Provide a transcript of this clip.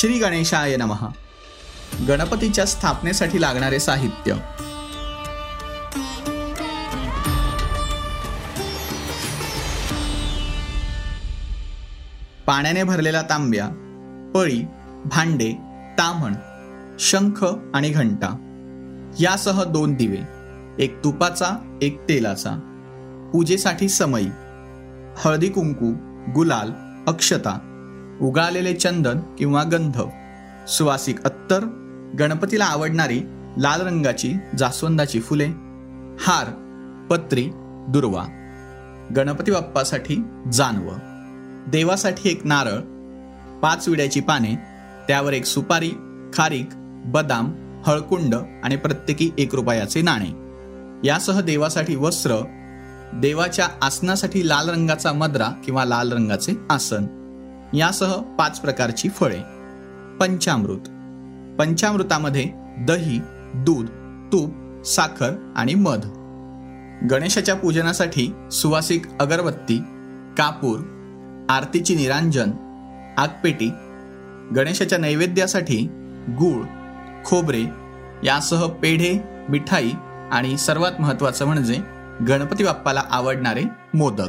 श्री गणेशाय नमः. गणपतीच्या स्थापनेसाठी लागणारे साहित्य. पाण्याने भरलेला तांब्या पळी भांडे ताम्हण शंख आणि घंटा. यासह दोन दिवे एक तुपाचा एक तेलाचा. पूजेसाठी समई हळदी कुंकू गुलाल अक्षता. उगालेले चंदन किंवा गंध. सुवासिक अत्तर गणपतीला आवडणारी लाल रंगाची जास्वंदाची फुले. हार पत्री दुर्वा. गणपती बाप्पासाठी जानवं. देवासाठी एक नारळ. पाच विड्याची पाने त्यावर एक सुपारी खारीक बदाम हळकुंड आणि प्रत्येकी एक रुपयाचे नाणे. यासह देवासाठी वस्त्र देवाच्या आसनासाठी लाल रंगाचा मद्रा किंवा लाल रंगाचे आसन. यासह पाच प्रकारची फळे. पंचामृत. पंचामृतामध्ये दही दूध तूप साखर आणि मध. गणेशाच्या पूजनासाठी सुवासिक अगरबत्ती कापूर आरतीची निरांजन आगपेटी गणेशाच्या नैवेद्यासाठी गूळ खोबरे यासह पेढे मिठाई आणि सर्वात महत्त्वाचं म्हणजे गणपती बाप्पाला आवडणारे मोदक.